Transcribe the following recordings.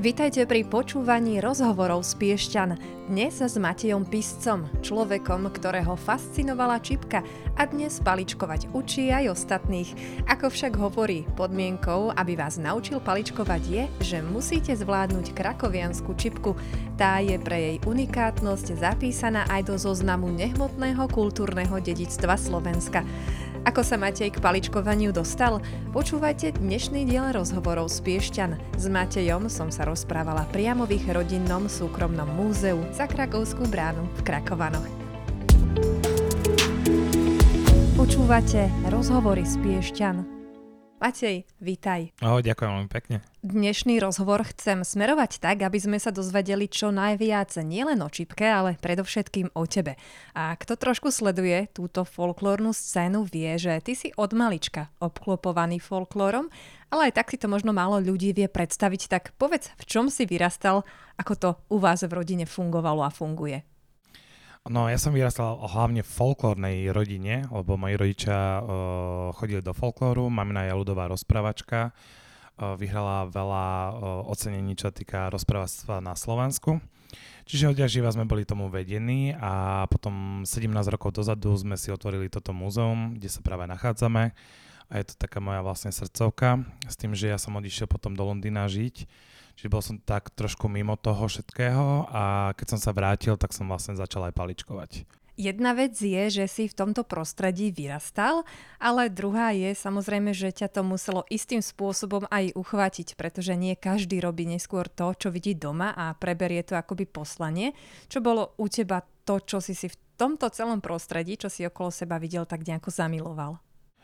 Vítajte pri počúvaní rozhovorov z Piešťan. Dnes s Matejom Piscom, človekom, ktorého fascinovala čipka a dnes paličkovať učí aj ostatných. Ako však hovorí, podmienkou, aby vás naučil paličkovať je, že musíte zvládnuť krakoviansku čipku. Tá je pre jej unikátnosť zapísaná aj do zoznamu nehmotného kultúrneho dedictva Slovenska. Ako sa Matej k paličkovaniu dostal? Počúvajte dnešný diel rozhovorov z Piešťan. S Matejom som sa rozprávala priamo v ich rodinnom súkromnom múzeu za Krakovskú bránu v Krakovanoch. Počúvate rozhovory z Piešťan. Matej, vítaj. Ahoj, ďakujem veľmi pekne. Dnešný rozhovor chcem smerovať tak, aby sme sa dozvedeli čo najviac nielen o čipke, ale predovšetkým o tebe. A kto trošku sleduje túto folklórnu scénu, vie, že ty si od malička obklopovaný folklórom, ale aj tak si to možno málo ľudí vie predstaviť, tak povedz, v čom si vyrastal, ako to u vás v rodine fungovalo a funguje. No ja som vyrastal hlavne v folklórnej rodine, lebo moji rodičia uh, chodili do folklóru, mamina je ľudová rozprávačka, uh, vyhrala veľa uh, ocenení, čo týka rozprávačstva na Slovensku. Čiže odjak živa sme boli tomu vedení a potom 17 rokov dozadu sme si otvorili toto múzeum, kde sa práve nachádzame. A je to taká moja vlastne srdcovka s tým, že ja som odišiel potom do Londýna žiť Čiže bol som tak trošku mimo toho všetkého a keď som sa vrátil, tak som vlastne začal aj paličkovať. Jedna vec je, že si v tomto prostredí vyrastal, ale druhá je samozrejme, že ťa to muselo istým spôsobom aj uchvátiť, pretože nie každý robí neskôr to, čo vidí doma a preberie to akoby poslanie. Čo bolo u teba to, čo si si v tomto celom prostredí, čo si okolo seba videl, tak nejako zamiloval?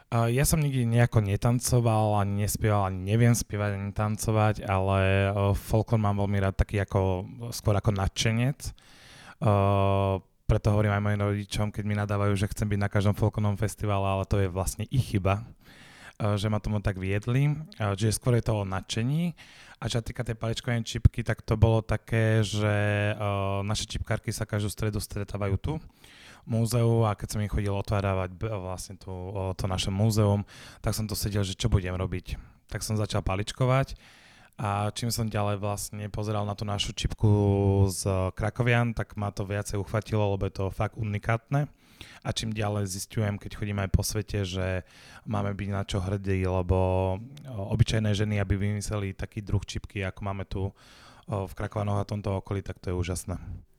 Ja som nikdy nejako netancoval, ani nespieval, ani neviem spievať, ani tancovať, ale folklor mám veľmi rád taký ako, skôr ako nadšenec. Uh, preto hovorím aj mojim rodičom, keď mi nadávajú, že chcem byť na každom folklornom festivale, ale to je vlastne ich chyba, že ma tomu tak viedli. Uh, čiže skôr je to o nadšení. A čo týka tej paličkovej čipky, tak to bolo také, že naše čipkárky sa každú stredu stretávajú tu múzeu a keď som im chodil otvárať vlastne tú, to naše múzeum, tak som to sedel, že čo budem robiť. Tak som začal paličkovať a čím som ďalej vlastne pozeral na tú našu čipku z Krakovian, tak ma to viacej uchvatilo, lebo je to fakt unikátne. A čím ďalej zistujem, keď chodím aj po svete, že máme byť na čo hrdí, lebo obyčajné ženy, aby vymysleli taký druh čipky, ako máme tu v Krakovanoch a tomto okolí, tak to je úžasné.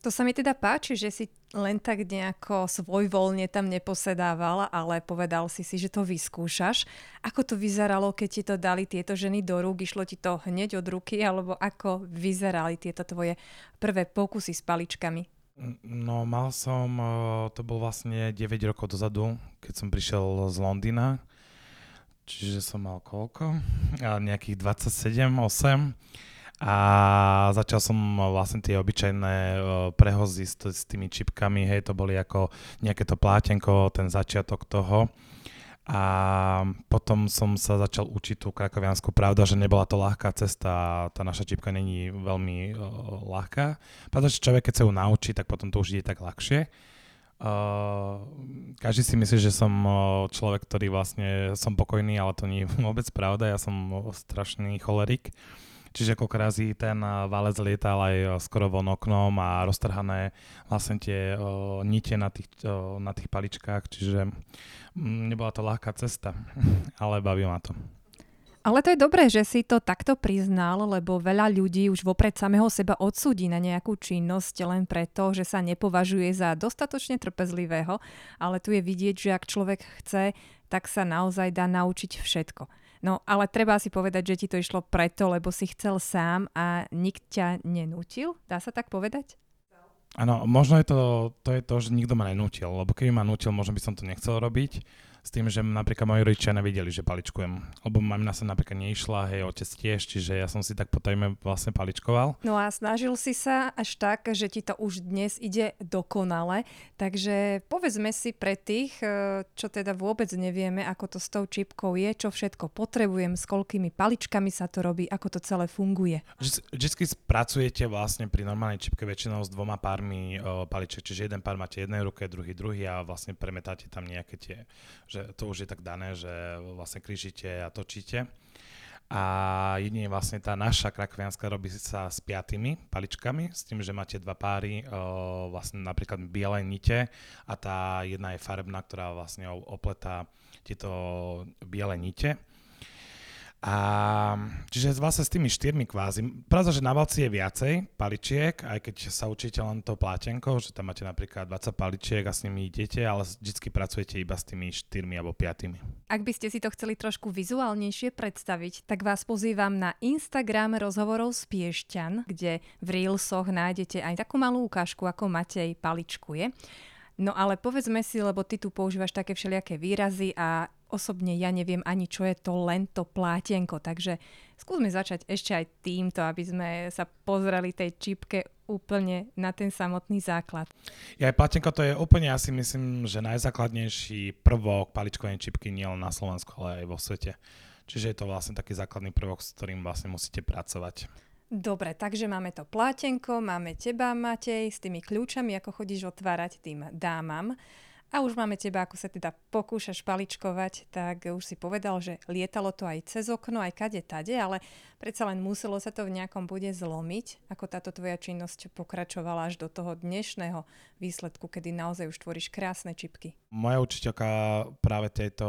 To sa mi teda páči, že si len tak nejako svojvoľne tam neposedával, ale povedal si si, že to vyskúšaš. Ako to vyzeralo, keď ti to dali tieto ženy do rúk? Išlo ti to hneď od ruky, alebo ako vyzerali tieto tvoje prvé pokusy s paličkami? No mal som, to bol vlastne 9 rokov dozadu, keď som prišiel z Londýna. Čiže som mal koľko? Nejakých 27, 8 a začal som vlastne tie obyčajné prehozy s, s tými čipkami, hej, to boli ako nejaké to plátenko, ten začiatok toho. A potom som sa začal učiť tú krakoviansku. Pravda, že nebola to ľahká cesta, tá naša čipka není veľmi uh, ľahká. Pravda, že človek, keď sa ju naučí, tak potom to už ide tak ľahšie. Uh, každý si myslí, že som človek, ktorý vlastne som pokojný, ale to nie je vôbec pravda. Ja som strašný cholerik. Uh, Čiže ako krazí ten eh, válec lietal aj eh, skoro von oknom a roztrhané vlastne tie o, eh, nite na tých, o, na tých paličkách, čiže m, mm, nebola to ľahká cesta, ale baví ma to. Ale to je dobré, že si to takto priznal, lebo veľa ľudí už vopred samého seba odsúdi na nejakú činnosť len preto, že sa nepovažuje za dostatočne trpezlivého, ale tu je vidieť, že ak človek chce, tak sa naozaj dá naučiť všetko. No ale treba si povedať, že ti to išlo preto, lebo si chcel sám a nik ťa nenútil? Dá sa tak povedať? Áno, možno je to, to je to, že nikto ma nenútil, lebo keby ma nútil, možno by som to nechcel robiť s tým, že napríklad moji rodičia nevideli, že paličkujem. Lebo mamina sa napríklad neišla, hej, otec tiež, čiže ja som si tak potajme vlastne paličkoval. No a snažil si sa až tak, že ti to už dnes ide dokonale. Takže povedzme si pre tých, e, čo teda vôbec nevieme, ako to s tou čipkou je, čo všetko potrebujem, s koľkými paličkami sa to robí, ako to celé funguje. Vždycky pracujete vlastne pri normálnej čipke väčšinou s dvoma pármi o, paliček, čiže jeden pár máte jednej ruke, druhý druhý a vlastne premetáte tam nejaké tie, že to už je tak dané, že vlastne križíte a točíte. a jedine vlastne tá naša krakovianská robí sa s piatými paličkami, s tým, že máte dva páry, o, vlastne napríklad biele nite a tá jedna je farebná, ktorá vlastne opletá tieto biele nite. A čiže vlastne s tými štyrmi kvázi. Pravda, že na valci je viacej paličiek, aj keď sa učíte len to plátenko, že tam máte napríklad 20 paličiek a s nimi idete, ale vždy pracujete iba s tými štyrmi alebo piatými. Ak by ste si to chceli trošku vizuálnejšie predstaviť, tak vás pozývam na Instagram rozhovorov z Piešťan, kde v Reelsoch nájdete aj takú malú ukážku, ako Matej paličkuje. No ale povedzme si, lebo ty tu používaš také všelijaké výrazy a osobne ja neviem ani, čo je to len to plátenko, takže skúsme začať ešte aj týmto, aby sme sa pozreli tej čipke úplne na ten samotný základ. Ja aj plátenko to je úplne asi myslím, že najzákladnejší prvok paličkovej čipky nielen na Slovensku, ale aj vo svete. Čiže je to vlastne taký základný prvok, s ktorým vlastne musíte pracovať. Dobre, takže máme to plátenko, máme teba, Matej, s tými kľúčami, ako chodíš otvárať tým dámam. A už máme teba, ako sa teda pokúšaš paličkovať, tak už si povedal, že lietalo to aj cez okno, aj kade tade, ale predsa len muselo sa to v nejakom bude zlomiť, ako táto tvoja činnosť pokračovala až do toho dnešného výsledku, kedy naozaj už tvoríš krásne čipky. Moja učiteľka práve tejto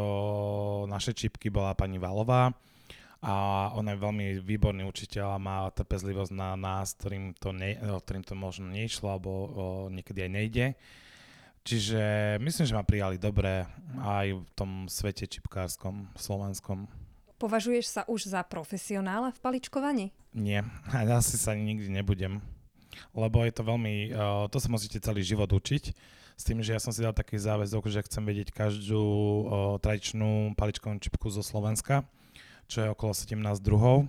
našej čipky bola pani Valová a ona je veľmi výborný učiteľ a má trpezlivosť na nás, ktorým to, ne, ktorým to možno nešlo alebo o, niekedy aj nejde. Čiže myslím, že ma prijali dobre aj v tom svete čipkárskom, slovenskom. Považuješ sa už za profesionála v paličkovaní? Nie, asi sa nikdy nebudem. Lebo je to veľmi, to sa musíte celý život učiť. S tým, že ja som si dal taký záväzok, že chcem vedieť každú tradičnú paličkovú čipku zo Slovenska čo je okolo 17 druhov.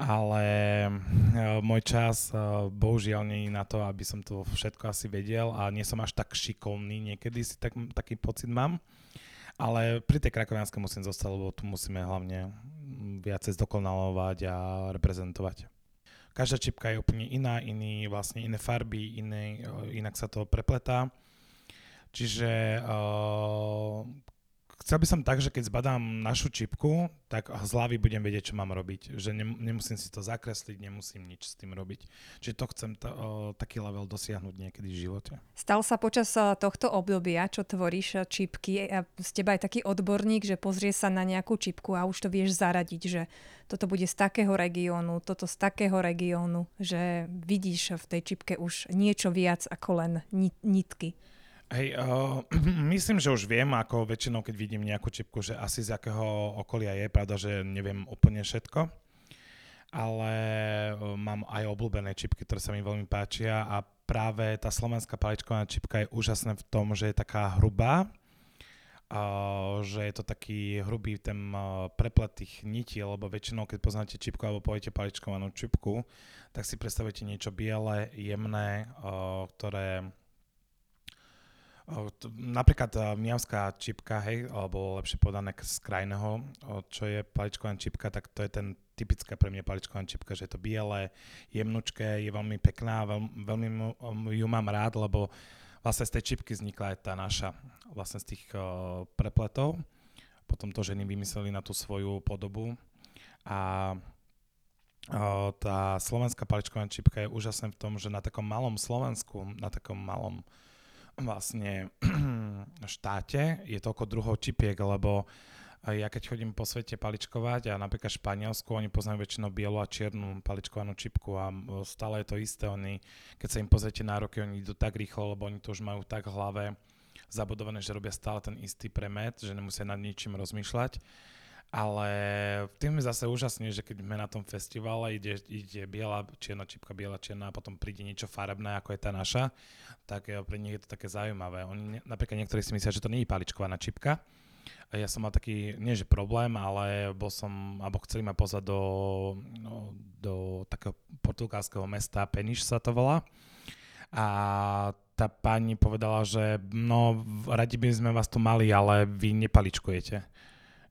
Ale uh, môj čas uh, bohužiaľ nie je na to, aby som to všetko asi vedel a nie som až tak šikovný, niekedy si tak, taký pocit mám. Ale pri tej krakovianske musím zostať, lebo tu musíme hlavne viacej zdokonalovať a reprezentovať. Každá čipka je úplne iná, iný, vlastne iné farby, iné, inak sa to prepletá. Čiže uh, chcel by som tak, že keď zbadám našu čipku, tak z hlavy budem vedieť, čo mám robiť. Že nemusím si to zakresliť, nemusím nič s tým robiť. Čiže to chcem t- taký level dosiahnuť niekedy v živote. Stal sa počas tohto obdobia, čo tvoríš čipky, a z teba aj taký odborník, že pozrie sa na nejakú čipku a už to vieš zaradiť, že toto bude z takého regiónu, toto z takého regiónu, že vidíš v tej čipke už niečo viac ako len nitky. Hej, uh, myslím, že už viem, ako väčšinou, keď vidím nejakú čipku, že asi z akého okolia je. Pravda, že neviem úplne všetko, ale uh, mám aj obľúbené čipky, ktoré sa mi veľmi páčia a práve tá slovenská paličková čipka je úžasná v tom, že je taká hrubá, uh, že je to taký hrubý ten uh, preplet tých nití, lebo väčšinou, keď poznáte čipku alebo poviete paličkovanú čipku, tak si predstavujete niečo biele, jemné, uh, ktoré Napríklad miavská čipka, hej, alebo lepšie povedané z krajného, čo je paličkovaná čipka, tak to je ten typická pre mňa paličkovaná čipka, že je to biele, jemnučké, je veľmi pekná, veľ, veľmi ju mám rád, lebo vlastne z tej čipky vznikla aj tá naša, vlastne z tých uh, prepletov. Potom to ženy vymysleli na tú svoju podobu a uh, tá slovenská paličkovaná čipka je úžasná v tom, že na takom malom Slovensku, na takom malom vlastne štáte je toľko druhov čipiek, lebo ja keď chodím po svete paličkovať a napríklad v Španielsku, oni poznajú väčšinou bielu a čiernu paličkovanú čipku a stále je to isté. Oni, keď sa im pozriete na roky, oni idú tak rýchlo, lebo oni to už majú tak v hlave zabudované, že robia stále ten istý premet, že nemusia nad ničím rozmýšľať. Ale tým je zase úžasne, že keď sme na tom festivale, ide, ide biela, čierna čipka, biela, čierna a potom príde niečo farebné, ako je tá naša, tak pre nich je to také zaujímavé. Oni, napríklad niektorí si myslia, že to nie je paličkovaná čipka. Ja som mal taký, nie že problém, ale bol som, alebo chceli ma pozvať do, no, do takého portugalského mesta, Peniš sa to volá. A tá pani povedala, že no, radi by sme vás tu mali, ale vy nepaličkujete.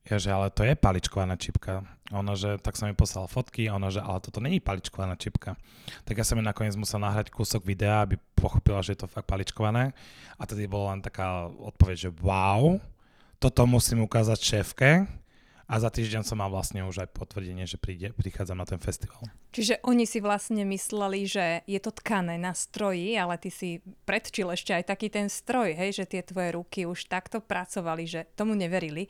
Ja, že ale to je paličkovaná čipka. Ona, že tak som mi poslal fotky, ona, že ale toto není paličkovaná čipka. Tak ja som mi nakoniec musel nahrať kúsok videa, aby pochopila, že je to fakt paličkované. A tedy bola len taká odpoveď, že wow, toto musím ukázať šéfke, a za týždeň som mal vlastne už aj potvrdenie, že príde, prichádzam na ten festival. Čiže oni si vlastne mysleli, že je to tkané na stroji, ale ty si predčil ešte aj taký ten stroj, hej, že tie tvoje ruky už takto pracovali, že tomu neverili.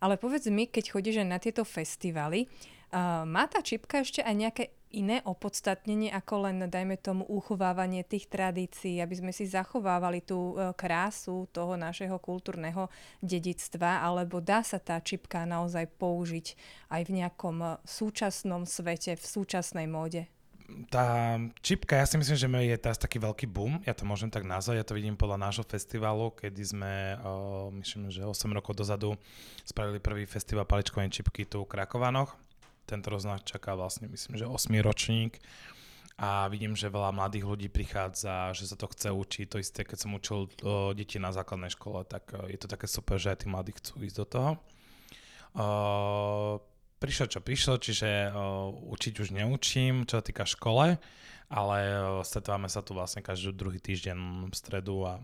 Ale povedz mi, keď chodíš na tieto festivaly, uh, má tá čipka ešte aj nejaké iné opodstatnenie ako len, dajme tomu, uchovávanie tých tradícií, aby sme si zachovávali tú e, krásu toho našeho kultúrneho dedictva, alebo dá sa tá čipka naozaj použiť aj v nejakom e, súčasnom svete, v súčasnej móde? Tá čipka, ja si myslím, že je teraz taký veľký boom, ja to môžem tak nazvať, ja to vidím podľa nášho festivalu, kedy sme, uh, myslím, že 8 rokov dozadu spravili prvý festival paličkovej čipky tu v Krakovanoch tento rok nás čaká vlastne, myslím, že 8 ročník a vidím, že veľa mladých ľudí prichádza, že sa to chce učiť. To isté, keď som učil o, deti na základnej škole, tak o, je to také super, že aj tí mladí chcú ísť do toho. O, prišlo, čo prišlo, čiže o, učiť už neučím, čo sa týka škole, ale o, stretávame sa tu vlastne každý druhý týždeň v stredu a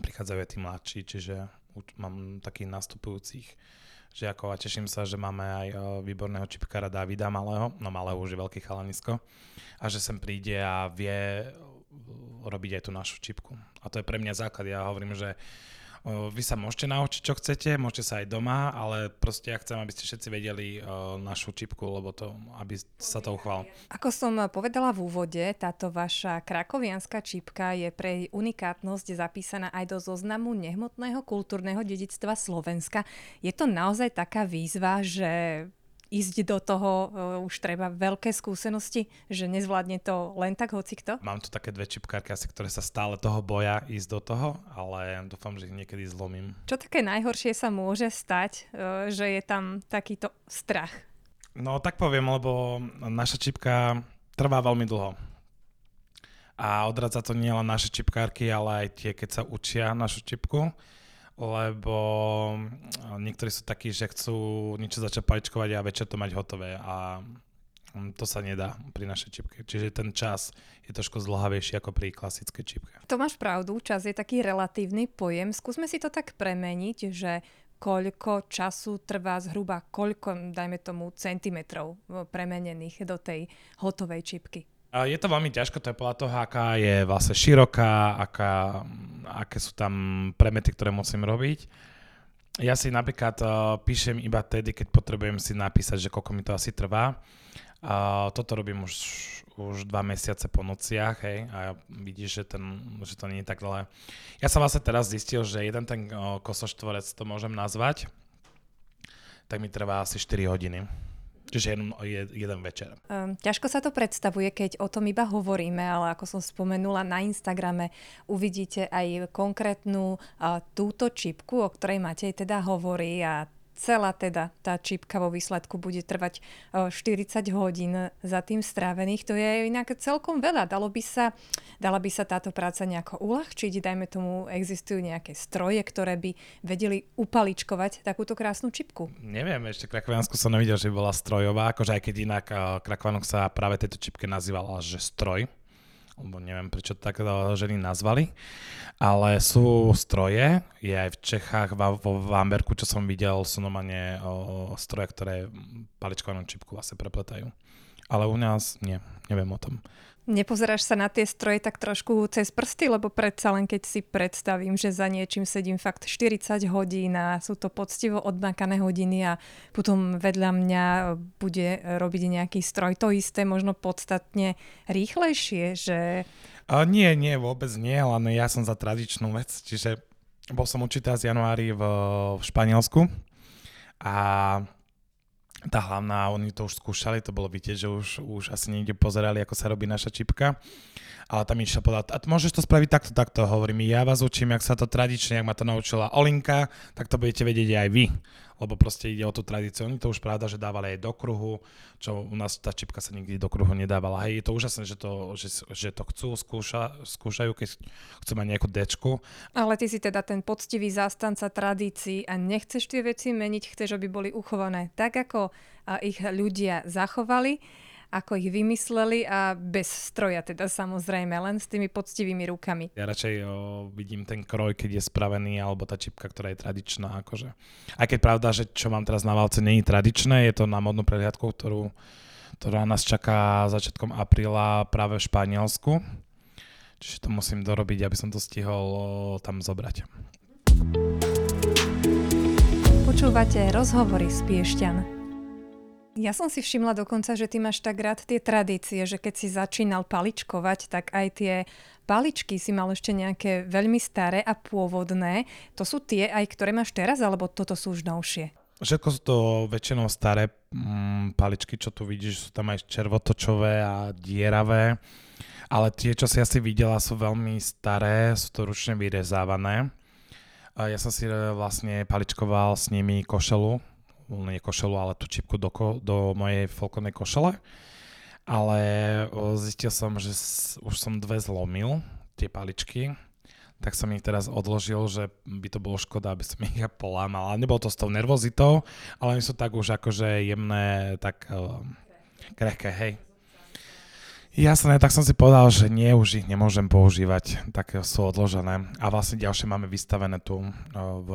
prichádzajú aj tí mladší, čiže mám takých nastupujúcich žiakov a teším sa, že máme aj e, výborného čipkára Davida Malého, no Malého už je veľký chalanisko a že sem príde a vie robiť aj tú našu čipku. A to je pre mňa základ. Ja hovorím, že vy sa môžete naučiť, čo chcete, môžete sa aj doma, ale proste ja chcem, aby ste všetci vedeli našu čipku, lebo to, aby sa to uchval. Ako som povedala v úvode, táto vaša krakovianská čipka je pre unikátnosť zapísaná aj do zoznamu nehmotného kultúrneho dedictva Slovenska. Je to naozaj taká výzva, že ísť do toho uh, už treba veľké skúsenosti, že nezvládne to len tak hocikto? Mám tu také dve čipkárky asi, ktoré sa stále toho boja ísť do toho, ale dúfam, že ich niekedy zlomím. Čo také najhoršie sa môže stať, uh, že je tam takýto strach? No tak poviem, lebo naša čipka trvá veľmi dlho. A odradza to nie len naše čipkárky, ale aj tie, keď sa učia našu čipku lebo mm, niektorí sú takí, že chcú niečo začať paličkovať a večer to mať hotové a mm, to sa nedá pri našej čipke. Čiže ten čas je trošku zdlhavejší ako pri klasickej čipke. To máš pravdu, čas je taký relatívny pojem. Skúsme si to tak premeniť, že koľko času trvá zhruba, koľko, dajme tomu, centimetrov premenených do tej hotovej čipky. Je to veľmi ťažko, to je podľa toho, aká je vlastne široká, aká, aké sú tam premety, ktoré musím robiť. Ja si napríklad uh, píšem iba tedy, keď potrebujem si napísať, že koľko mi to asi trvá. Toto robím už, už dva mesiace po nociach, hej, a vidíš, že, ten, že to nie je tak dlhé. Ja som vlastne teraz zistil, že jeden ten uh, kosoštvorec, to môžem nazvať, tak mi trvá asi 4 hodiny. Čiže jeden, jeden večer. Um, ťažko sa to predstavuje, keď o tom iba hovoríme, ale ako som spomenula, na Instagrame uvidíte aj konkrétnu uh, túto čipku, o ktorej Matej teda hovorí a celá teda tá čipka vo výsledku bude trvať 40 hodín za tým strávených. To je inak celkom veľa. Dalo by sa, dala by sa táto práca nejako uľahčiť? Dajme tomu, existujú nejaké stroje, ktoré by vedeli upaličkovať takúto krásnu čipku? Neviem, ešte Krakoviansku som nevidel, že bola strojová, akože aj keď inak Krakovanok sa práve tejto čipke nazýval že stroj lebo neviem prečo tak ženy nazvali, ale sú stroje, je aj v Čechách, vo Vamberku, čo som videl, sú normálne stroje, ktoré paličkovanú čipku vlastne prepletajú. Ale u nás nie, neviem o tom. Nepozeráš sa na tie stroje tak trošku cez prsty, lebo predsa len keď si predstavím, že za niečím sedím fakt 40 hodín a sú to poctivo odmakané hodiny a potom vedľa mňa bude robiť nejaký stroj to isté, možno podstatne rýchlejšie, že... A nie, nie, vôbec nie, len ja som za tradičnú vec, čiže bol som učiteľ z januári v, v Španielsku a tá hlavná, oni to už skúšali, to bolo vidieť, že už, už asi niekde pozerali, ako sa robí naša čipka. Ale tam išla povedať, a môžeš to spraviť takto, takto, hovorím, ja vás učím, jak sa to tradične, jak ma to naučila Olinka, tak to budete vedieť aj vy lebo proste ide o tú tradíciu. Oni to už pravda, že dávali aj do kruhu, čo u nás tá čipka sa nikdy do kruhu nedávala. Hej, je to úžasné, že to, že, že to chcú, skúša, skúšajú, keď chcú mať nejakú dečku. Ale ty si teda ten poctivý zástanca tradícií a nechceš tie veci meniť, chceš, aby boli uchované tak, ako ich ľudia zachovali ako ich vymysleli a bez stroja teda samozrejme, len s tými poctivými rukami. Ja radšej o, vidím ten kroj, keď je spravený, alebo tá čipka, ktorá je tradičná. Akože. Aj keď pravda, že čo mám teraz na válce, je tradičné, je to na modnú prehliadku, ktorú, ktorá nás čaká začiatkom apríla práve v Španielsku. Čiže to musím dorobiť, aby som to stihol o, tam zobrať. Počúvate rozhovory z Piešťan. Ja som si všimla dokonca, že ty máš tak rád tie tradície, že keď si začínal paličkovať, tak aj tie paličky si mal ešte nejaké veľmi staré a pôvodné. To sú tie aj, ktoré máš teraz, alebo toto sú už novšie? Všetko sú to väčšinou staré mm, paličky, čo tu vidíš, sú tam aj červotočové a dieravé. Ale tie, čo si asi videla, sú veľmi staré, sú to ručne vyrezávané. Ja som si e, vlastne paličkoval s nimi košelu, nie košelu, ale tú čipku do, ko, do mojej folkovnej košele. Ale zistil som, že už som dve zlomil, tie paličky, tak som ich teraz odložil, že by to bolo škoda, aby som ich polámal. Ale nebolo to s tou nervozitou, ale oni sú tak už akože jemné, tak uh, krehké, hej. Jasné, tak som si povedal, že nie, už ich nemôžem používať, tak sú odložené. A vlastne ďalšie máme vystavené tu v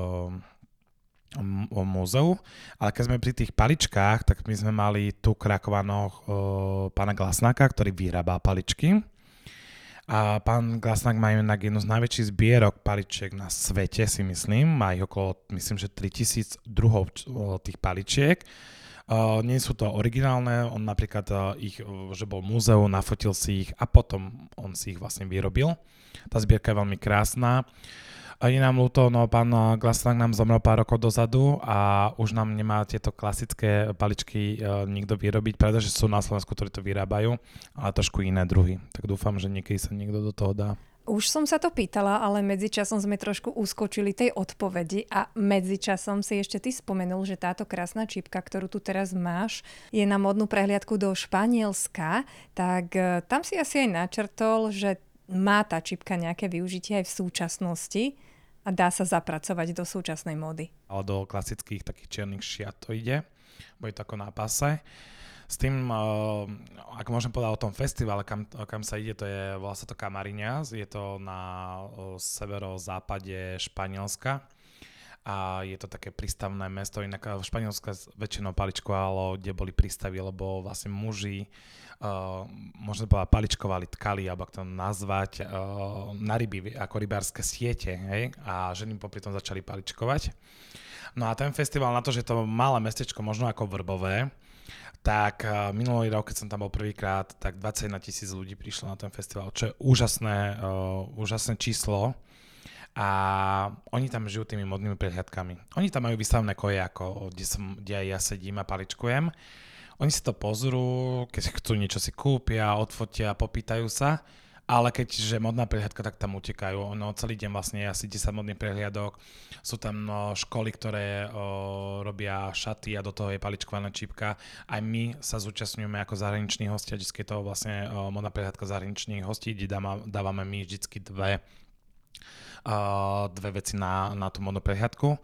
o múzeu, ale keď sme pri tých paličkách, tak my sme mali tu krakovaného pána Glasnáka, ktorý vyrábá paličky. A pán Glasnák má inak jednu z najväčších zbierok paličiek na svete, si myslím. Má ich okolo, myslím, že 3000 druhov tých paličiek Uh, nie sú to originálne, on napríklad uh, ich, uh, že bol múzeu, nafotil si ich a potom on si ich vlastne vyrobil. Tá zbierka je veľmi krásna. A je nám ľúto, no pán Glaslang nám zomrel pár rokov dozadu a už nám nemá tieto klasické paličky uh, nikto vyrobiť, pretože sú na Slovensku, ktorí to vyrábajú, ale trošku iné druhy. Tak dúfam, že niekedy sa niekto do toho dá. Už som sa to pýtala, ale medzičasom sme trošku uskočili tej odpovedi a medzičasom si ešte ty spomenul, že táto krásna čipka, ktorú tu teraz máš, je na modnú prehliadku do Španielska, tak e, tam si asi aj načrtol, že má tá čipka nejaké využitie aj v súčasnosti a dá sa zapracovať do súčasnej módy. Ale do klasických takých čiernych šiat to ide, bude to ako na pase. S tým, uh, ak môžem povedať o tom festivale, kam, kam sa ide, to je, volá sa to Camariñas, je to na uh, severozápade Španielska a je to také prístavné mesto, inak v Španielsku väčšinou paličkovalo, kde boli prístavy, lebo vlastne muži uh, možno povedať paličkovali, tkali, alebo ak to nazvať, uh, na ryby, ako rybárske siete, hej? a ženy popri tom začali paličkovať. No a ten festival na to, že to malé mestečko, možno ako Vrbové, tak minulý rok, keď som tam bol prvýkrát, tak 21 tisíc ľudí prišlo na ten festival, čo je úžasné, uh, úžasné číslo. A oni tam žijú tými modnými prehľadkami. Oni tam majú vystavené koje, ako kde, som, kde ja sedím a paličkujem. Oni si to pozrú, keď chcú niečo si kúpia, odfotia, popýtajú sa ale keďže modná prehliadka, tak tam utekajú. Ono celý deň vlastne je asi 10 modných prehliadok. Sú tam no, školy, ktoré o, robia šaty a do toho je paličkovaná čipka. Aj my sa zúčastňujeme ako zahraniční hostia, vždy je to vlastne o, modná prehliadka zahraničných hostí, kde dávame my vždy dve dve veci na, na tú modnú prehliadku.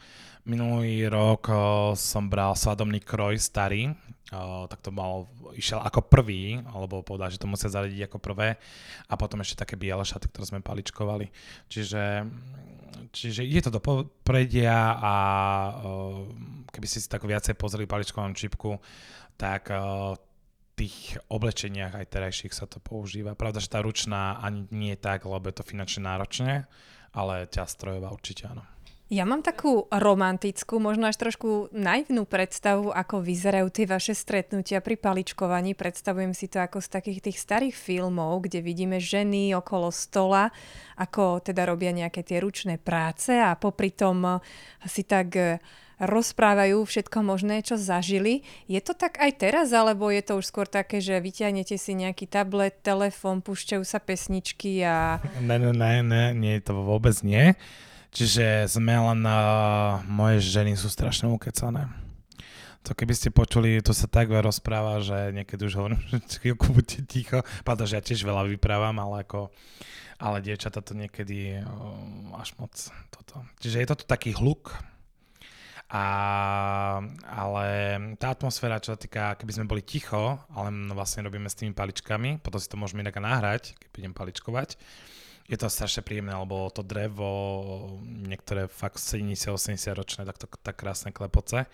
Minulý rok uh, som bral svadobný kroj starý, Uh, tak to mal, išiel ako prvý, alebo povedal, že to musia zaradiť ako prvé a potom ešte také biele šaty, ktoré sme paličkovali. Čiže, čiže je to do popredia a uh, keby ste si tak viacej pozreli paličkovanú čipku, tak tých oblečeniach aj terajších sa to používa. Pravda, že tá ručná ani nie tak, lebo je to finančne náročné, ale ťa strojová určite áno. Ja mám takú romantickú, možno až trošku naivnú predstavu, ako vyzerajú tie vaše stretnutia pri paličkovaní. Predstavujem si to ako z takých tých starých filmov, kde vidíme ženy okolo stola, ako teda robia nejaké tie ručné práce a popri tom si tak rozprávajú všetko možné, čo zažili. Je to tak aj teraz, alebo je to už skôr také, že vyťahnete si nejaký tablet, telefón, púšťajú sa pesničky a... Ne, ne, ne, ne, nie, to vôbec nie. Čiže sme len, uh, moje ženy sú strašne ukecané. To keby ste počuli, to sa tak veľa rozpráva, že niekedy už hovorím, že chvíľku buďte ticho. Pada, že ja tiež veľa vyprávam, ale ako ale dievčata to niekedy uh, až moc toto. Čiže je to taký hluk. A, ale tá atmosféra, čo sa týka, keby sme boli ticho, ale vlastne robíme s tými paličkami, potom si to môžeme inak nahrať, keď budem paličkovať, je to strašne príjemné, lebo to drevo, niektoré fakt 70-80 ročné, tak to tak krásne klepoce.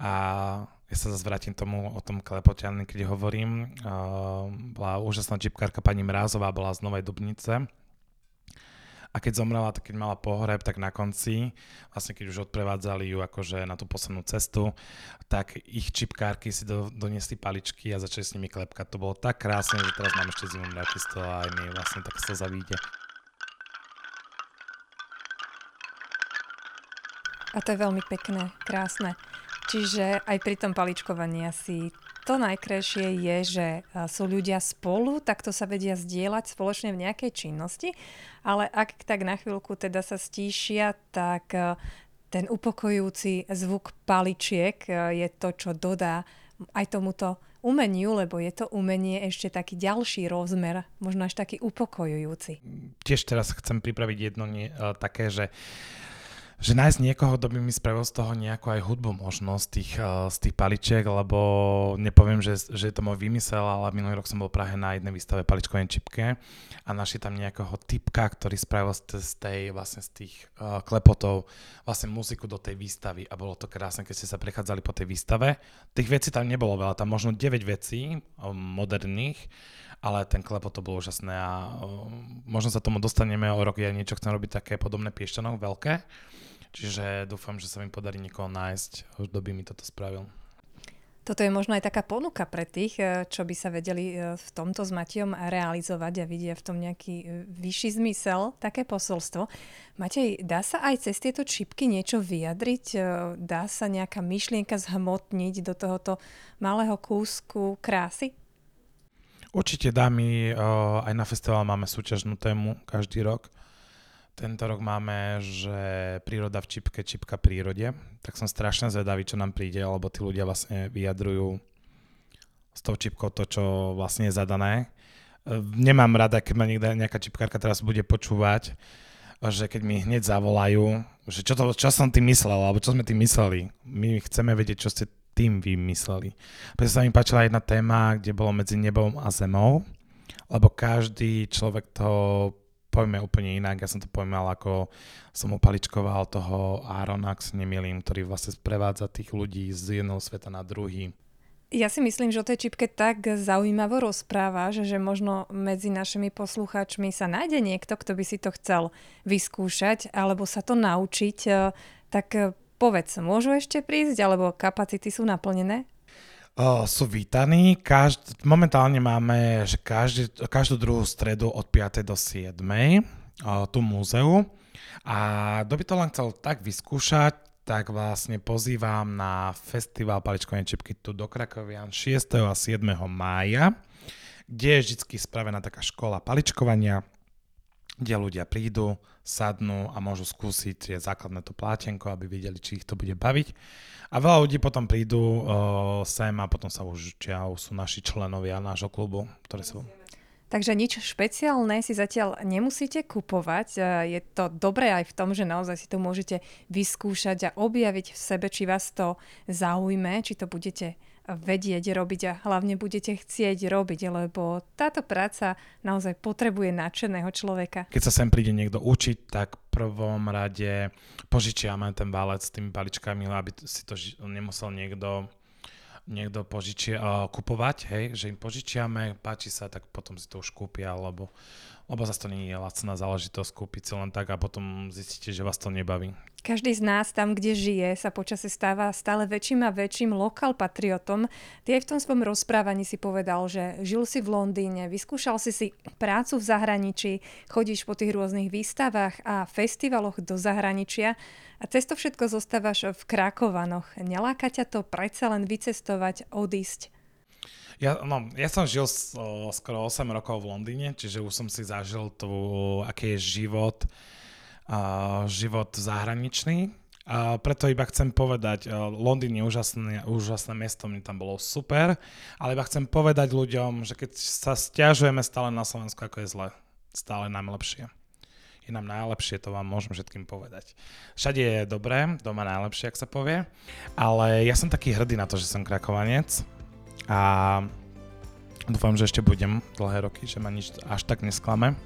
A ja sa zase vrátim tomu o tom klepotianí, keď hovorím. Uh, bola úžasná čipkárka pani Mrázová, bola z Novej Dubnice a keď zomrela, tak keď mala pohreb, tak na konci, vlastne keď už odprevádzali ju akože na tú poslednú cestu, tak ich čipkárky si do, doniesli paličky a začali s nimi klepkať. To bolo tak krásne, že teraz mám ešte zimu mraky z toho a aj mi vlastne tak sa zavíde. A to je veľmi pekné, krásne. Čiže aj pri tom paličkovaní asi to najkrajšie je, že sú ľudia spolu, takto sa vedia zdieľať spoločne v nejakej činnosti, ale ak tak na chvíľku teda sa stíšia, tak ten upokojujúci zvuk paličiek je to, čo dodá aj tomuto umeniu, lebo je to umenie ešte taký ďalší rozmer, možno až taký upokojujúci. Tiež teraz chcem pripraviť jedno nie, také, že že nájsť niekoho, kto by mi spravil z toho nejakú aj hudbu možno z tých, uh, z tých paličiek, lebo nepoviem, že, že je to môj vymysel, ale minulý rok som bol v Prahe na jednej výstave paličkovej čipke a našli tam nejakého typka, ktorý spravil z, z tej, vlastne z tých uh, klepotov vlastne muziku do tej výstavy a bolo to krásne, keď ste sa prechádzali po tej výstave. Tých vecí tam nebolo veľa, tam možno 9 vecí um, moderných, ale ten klepot to bolo úžasné a um, možno sa tomu dostaneme o rok, ja niečo chcem robiť také podobné piešťanok, veľké Čiže dúfam, že sa mi podarí niekoho nájsť, kto by mi toto spravil. Toto je možno aj taká ponuka pre tých, eh, čo by sa vedeli eh, v tomto s Matejom realizovať a vidia v tom nejaký eh, vyšší zmysel, také posolstvo. Matej, dá sa aj cez tieto čipky niečo vyjadriť? Dá sa nejaká myšlienka zhmotniť do tohoto malého kúsku krásy? Určite dá mi, aj na festival máme súťažnú tému každý rok tento rok máme, že príroda v čipke, čipka prírode. Tak som strašne zvedavý, čo nám príde, lebo tí ľudia vlastne vyjadrujú s tou čipkou to, čo vlastne je zadané. Nemám rada, keď ma niekde nejaká čipkárka teraz bude počúvať, že keď mi hneď zavolajú, že čo, to, čo som tým myslel, alebo čo sme tým mysleli. My chceme vedieť, čo ste tým vymysleli. Preto sa mi páčila jedna téma, kde bolo medzi nebom a zemou, lebo každý človek to pojme úplne inak. Ja som to pojmal ako som opaličkoval toho Arona, ak sa nemýlim, ktorý vlastne sprevádza tých ľudí z jedného sveta na druhý. Ja si myslím, že o tej čipke tak zaujímavo rozprávaš, že možno medzi našimi poslucháčmi sa nájde niekto, kto by si to chcel vyskúšať alebo sa to naučiť. Tak povedz, môžu ešte prísť alebo kapacity sú naplnené? Uh, sú vítaní. Každ- momentálne máme, že každý, každú druhú stredu od 5. do 7. Uh, tu múzeu. A kto by to len chcel tak vyskúšať, tak vlastne pozývam na festival paličkovej čipky tu do Krakovian 6. a 7. mája, kde je vždy spravená taká škola paličkovania, kde ľudia prídu, sadnú a môžu skúsiť tie základné to plátenko, aby videli, či ich to bude baviť. A veľa ľudí potom prídu uh, sem a potom sa už učia, sú naši členovia nášho klubu, ktoré sú... Takže nič špeciálne si zatiaľ nemusíte kupovať. Je to dobré aj v tom, že naozaj si to môžete vyskúšať a objaviť v sebe, či vás to zaujme, či to budete vedieť robiť a hlavne budete chcieť robiť, lebo táto práca naozaj potrebuje nadšeného človeka. Keď sa sem príde niekto učiť, tak prvom rade požičiame ten válec s tými paličkami, aby si to nemusel niekto niekto požičia, uh, kupovať, hej, že im požičiame, páči sa, tak potom si to už kúpia, lebo, lebo zase to nie je lacná záležitosť kúpiť si len tak a potom zistíte, že vás to nebaví. Každý z nás tam, kde žije, sa počase stáva stále väčším a väčším lokal patriotom. Ty aj v tom svojom rozprávaní si povedal, že žil si v Londýne, vyskúšal si si prácu v zahraničí, chodíš po tých rôznych výstavách a festivaloch do zahraničia a cez to všetko zostávaš v Krakovanoch. Neláka ťa to predsa len vycestovať, odísť? Ja, no, ja som žil o, skoro 8 rokov v Londýne, čiže už som si zažil tu, aký je život uh, život zahraničný. A preto iba chcem povedať, Londýn je úžasné, úžasné miesto, mne tam bolo super, ale iba chcem povedať ľuďom, že keď sa stiažujeme stále na Slovensku, ako je zle, stále najlepšie. je nám najlepšie, to vám môžem všetkým povedať. Všade je dobré, doma najlepšie, ak sa povie, ale ja som taký hrdý na to, že som krakovanec a dúfam, že ešte budem dlhé roky, že ma nič až tak nesklame.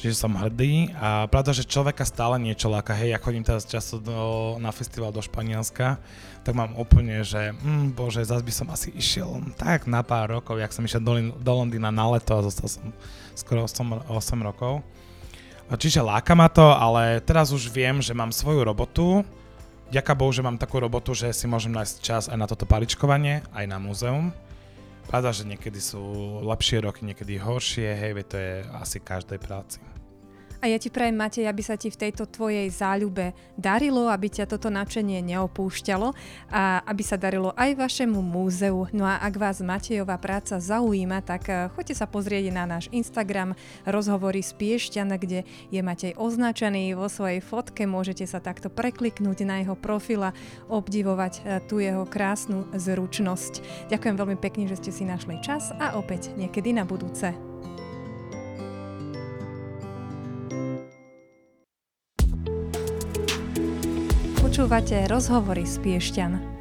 Čiže som hrdý a pravda, že človeka stále niečo láka. Hej, ja chodím teraz často do, na festival do Španielska, tak mám úplne, že mm, bože, zase by som asi išiel tak na pár rokov, jak som išiel do, do Londýna na leto a zostal som skoro 8, 8 rokov. Čiže láka ma to, ale teraz už viem, že mám svoju robotu. Ďaká Bohu, že mám takú robotu, že si môžem nájsť čas aj na toto paličkovanie, aj na múzeum. Pravda, že niekedy sú lepšie roky, niekedy horšie, hej, to je asi každej práci. A ja ti prajem, Matej, aby sa ti v tejto tvojej záľube darilo, aby ťa toto nadšenie neopúšťalo a aby sa darilo aj vašemu múzeu. No a ak vás Matejová práca zaujíma, tak eh, choďte sa pozrieť na náš Instagram rozhovory z Piešťan, kde je Matej označený vo svojej fotke. Môžete sa takto prekliknúť na jeho profil a obdivovať eh, tú jeho krásnu zručnosť. Ďakujem veľmi pekne, že ste si našli čas a opäť niekedy na budúce. Počúvate rozhovory z Piešťan.